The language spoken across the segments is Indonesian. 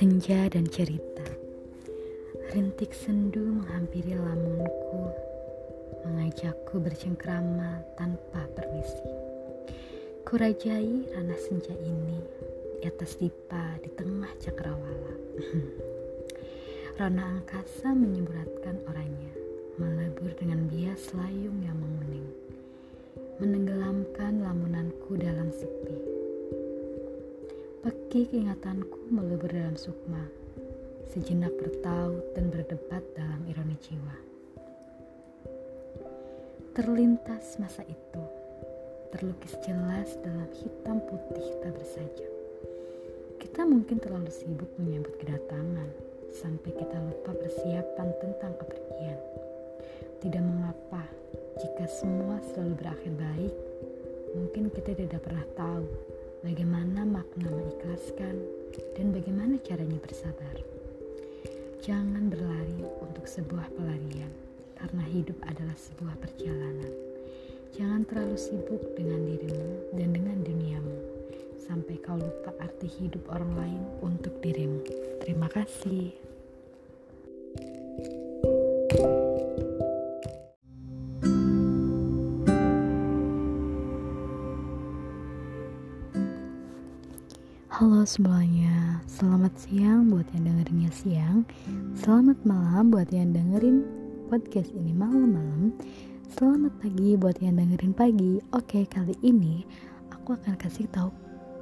Senja dan cerita. Rintik sendu menghampiri lamunku Mengajakku bercengkrama tanpa permisi. Kurajai ranah senja ini Di atas dipa di tengah cakrawala. Rona angkasa menyemburatkan orangnya Melebur dengan bias layung yang menguning Menenggelamkan lamunanku dalam sepi Pekik ingatanku melebur dalam sukma, sejenak bertaut dan berdebat dalam ironi jiwa. Terlintas masa itu, terlukis jelas dalam hitam putih tak bersajak. Kita mungkin terlalu sibuk menyambut kedatangan, sampai kita lupa persiapan tentang kepergian. Tidak mengapa jika semua selalu berakhir baik, mungkin kita tidak pernah tahu bagaimana makna mengikhlaskan, dan bagaimana caranya bersabar. Jangan berlari untuk sebuah pelarian, karena hidup adalah sebuah perjalanan. Jangan terlalu sibuk dengan dirimu dan dengan duniamu, sampai kau lupa arti hidup orang lain untuk dirimu. Terima kasih. Semuanya, selamat siang buat yang dengerinnya siang. Selamat malam buat yang dengerin podcast ini malam-malam. Selamat pagi buat yang dengerin pagi. Oke, kali ini aku akan kasih tahu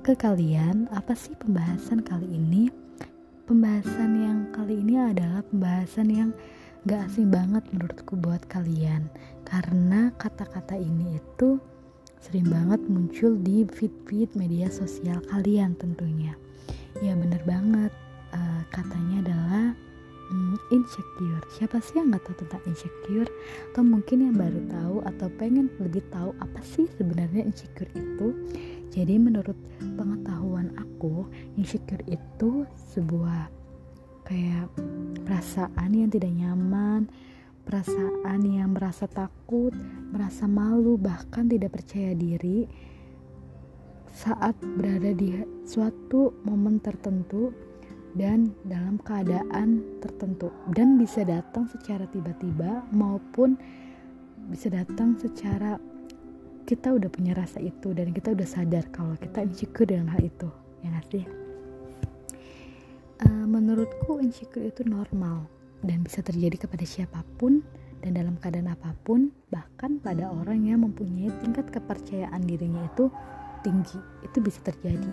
ke kalian Apa sih pembahasan kali ini. Pembahasan yang kali ini adalah pembahasan yang gak asing banget menurutku buat kalian. Karena kata-kata ini itu sering banget muncul di feed-feed media sosial kalian tentunya. Ya bener banget, uh, katanya adalah um, insecure. Siapa sih yang nggak tahu tentang insecure? Atau mungkin yang baru tahu atau pengen lebih tahu apa sih sebenarnya insecure itu? Jadi menurut pengetahuan aku, insecure itu sebuah kayak perasaan yang tidak nyaman, perasaan yang merasa takut, merasa malu, bahkan tidak percaya diri saat berada di suatu momen tertentu dan dalam keadaan tertentu. Dan bisa datang secara tiba-tiba maupun bisa datang secara kita udah punya rasa itu dan kita udah sadar kalau kita insecure dengan hal itu ya gak sih? Uh, menurutku insecure itu normal dan bisa terjadi kepada siapa pun dan dalam keadaan apa pun, bahkan pada orang yang mempunyai tingkat kepercayaan dirinya itu tinggi, itu bisa terjadi.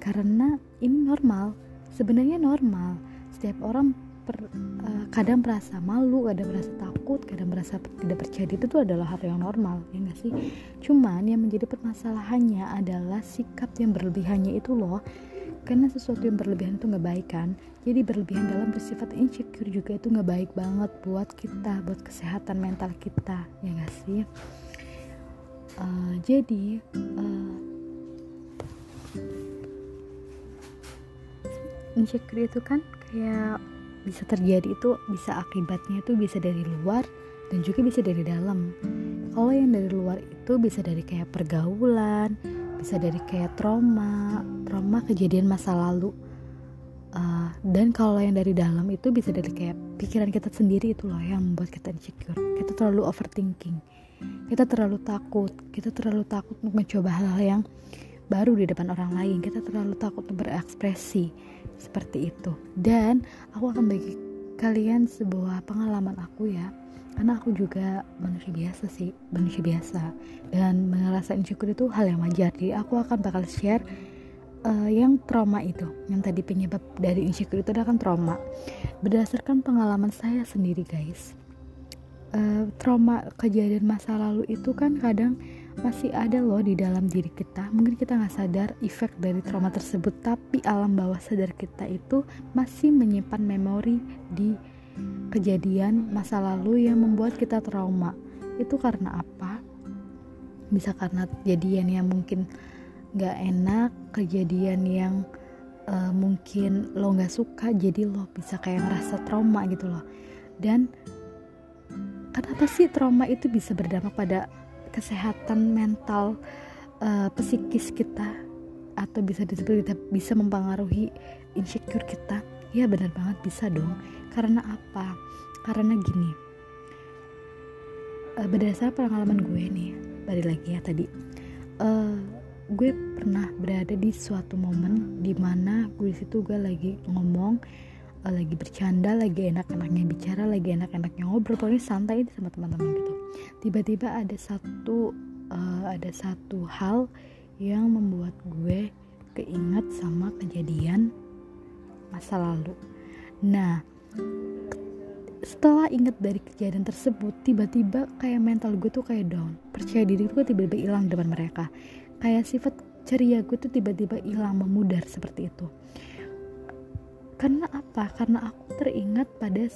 Karena ini normal, sebenarnya normal. Setiap orang per, uh, kadang merasa malu, kadang merasa takut, kadang merasa tidak percaya diri itu adalah hal yang normal, ya gak sih? Cuman yang menjadi permasalahannya adalah sikap yang berlebihannya itu loh karena sesuatu yang berlebihan itu nggak baik kan? Jadi berlebihan dalam bersifat insecure juga itu nggak baik banget buat kita buat kesehatan mental kita ya gak sih? Uh, jadi uh, insecure itu kan kayak bisa terjadi itu bisa akibatnya itu bisa dari luar dan juga bisa dari dalam. Kalau yang dari luar itu bisa dari kayak pergaulan bisa dari kayak trauma trauma kejadian masa lalu. Uh, dan kalau yang dari dalam itu bisa dari kayak pikiran kita sendiri itu loh yang membuat kita insecure. Kita terlalu overthinking. Kita terlalu takut. Kita terlalu takut untuk mencoba hal-hal yang baru di depan orang lain. Kita terlalu takut untuk berekspresi seperti itu. Dan aku akan bagi kalian sebuah pengalaman aku ya karena aku juga manusia biasa sih manusia biasa. Dan merasa insecure itu hal yang wajar. Jadi aku akan bakal share uh, yang trauma itu. Yang tadi penyebab dari insecure itu adalah kan trauma. Berdasarkan pengalaman saya sendiri guys uh, trauma kejadian masa lalu itu kan kadang masih ada loh di dalam diri kita. Mungkin kita nggak sadar efek dari trauma tersebut. Tapi alam bawah sadar kita itu masih menyimpan memori di kejadian masa lalu yang membuat kita trauma itu karena apa? Bisa karena kejadian yang mungkin gak enak kejadian yang uh, mungkin lo gak suka jadi lo bisa kayak ngerasa trauma gitu loh. Dan kenapa sih trauma itu bisa berdampak pada kesehatan mental uh, psikis kita? Atau bisa disebut bisa mempengaruhi insecure kita ya benar banget bisa dong. Karena apa? Karena gini. Uh, berdasarkan pengalaman gue nih balik lagi ya tadi. Uh, gue pernah berada di suatu momen di mana gue situ gue lagi ngomong uh, lagi bercanda lagi enak-enaknya bicara lagi enak-enaknya ngobrol pokoknya santai sama teman-teman gitu. Tiba-tiba ada satu uh, ada satu hal yang membuat gue keinget sama kejadian masa lalu. Nah setelah inget dari kejadian tersebut tiba-tiba kayak mental gue tuh kayak down. Percaya diri gue tiba-tiba hilang depan mereka. Kayak sifat ceria gue tuh tiba-tiba hilang memudar seperti itu. Karena apa? Karena aku teringat pada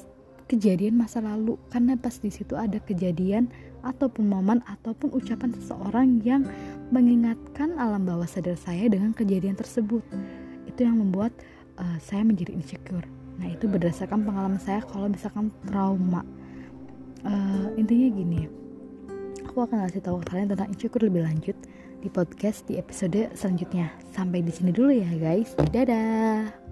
kejadian masa lalu. Karena pas di situ ada kejadian ataupun momen ataupun ucapan seseorang yang mengingatkan alam bawah sadar saya dengan kejadian tersebut. Itu yang membuat uh, saya menjadi insecure. Nah itu berdasarkan pengalaman saya kalau misalkan trauma. Uh, intinya gini aku akan kasih tahu kalian tentang insecure lebih lanjut di podcast di episode selanjutnya. Sampai di sini dulu ya guys. Dadah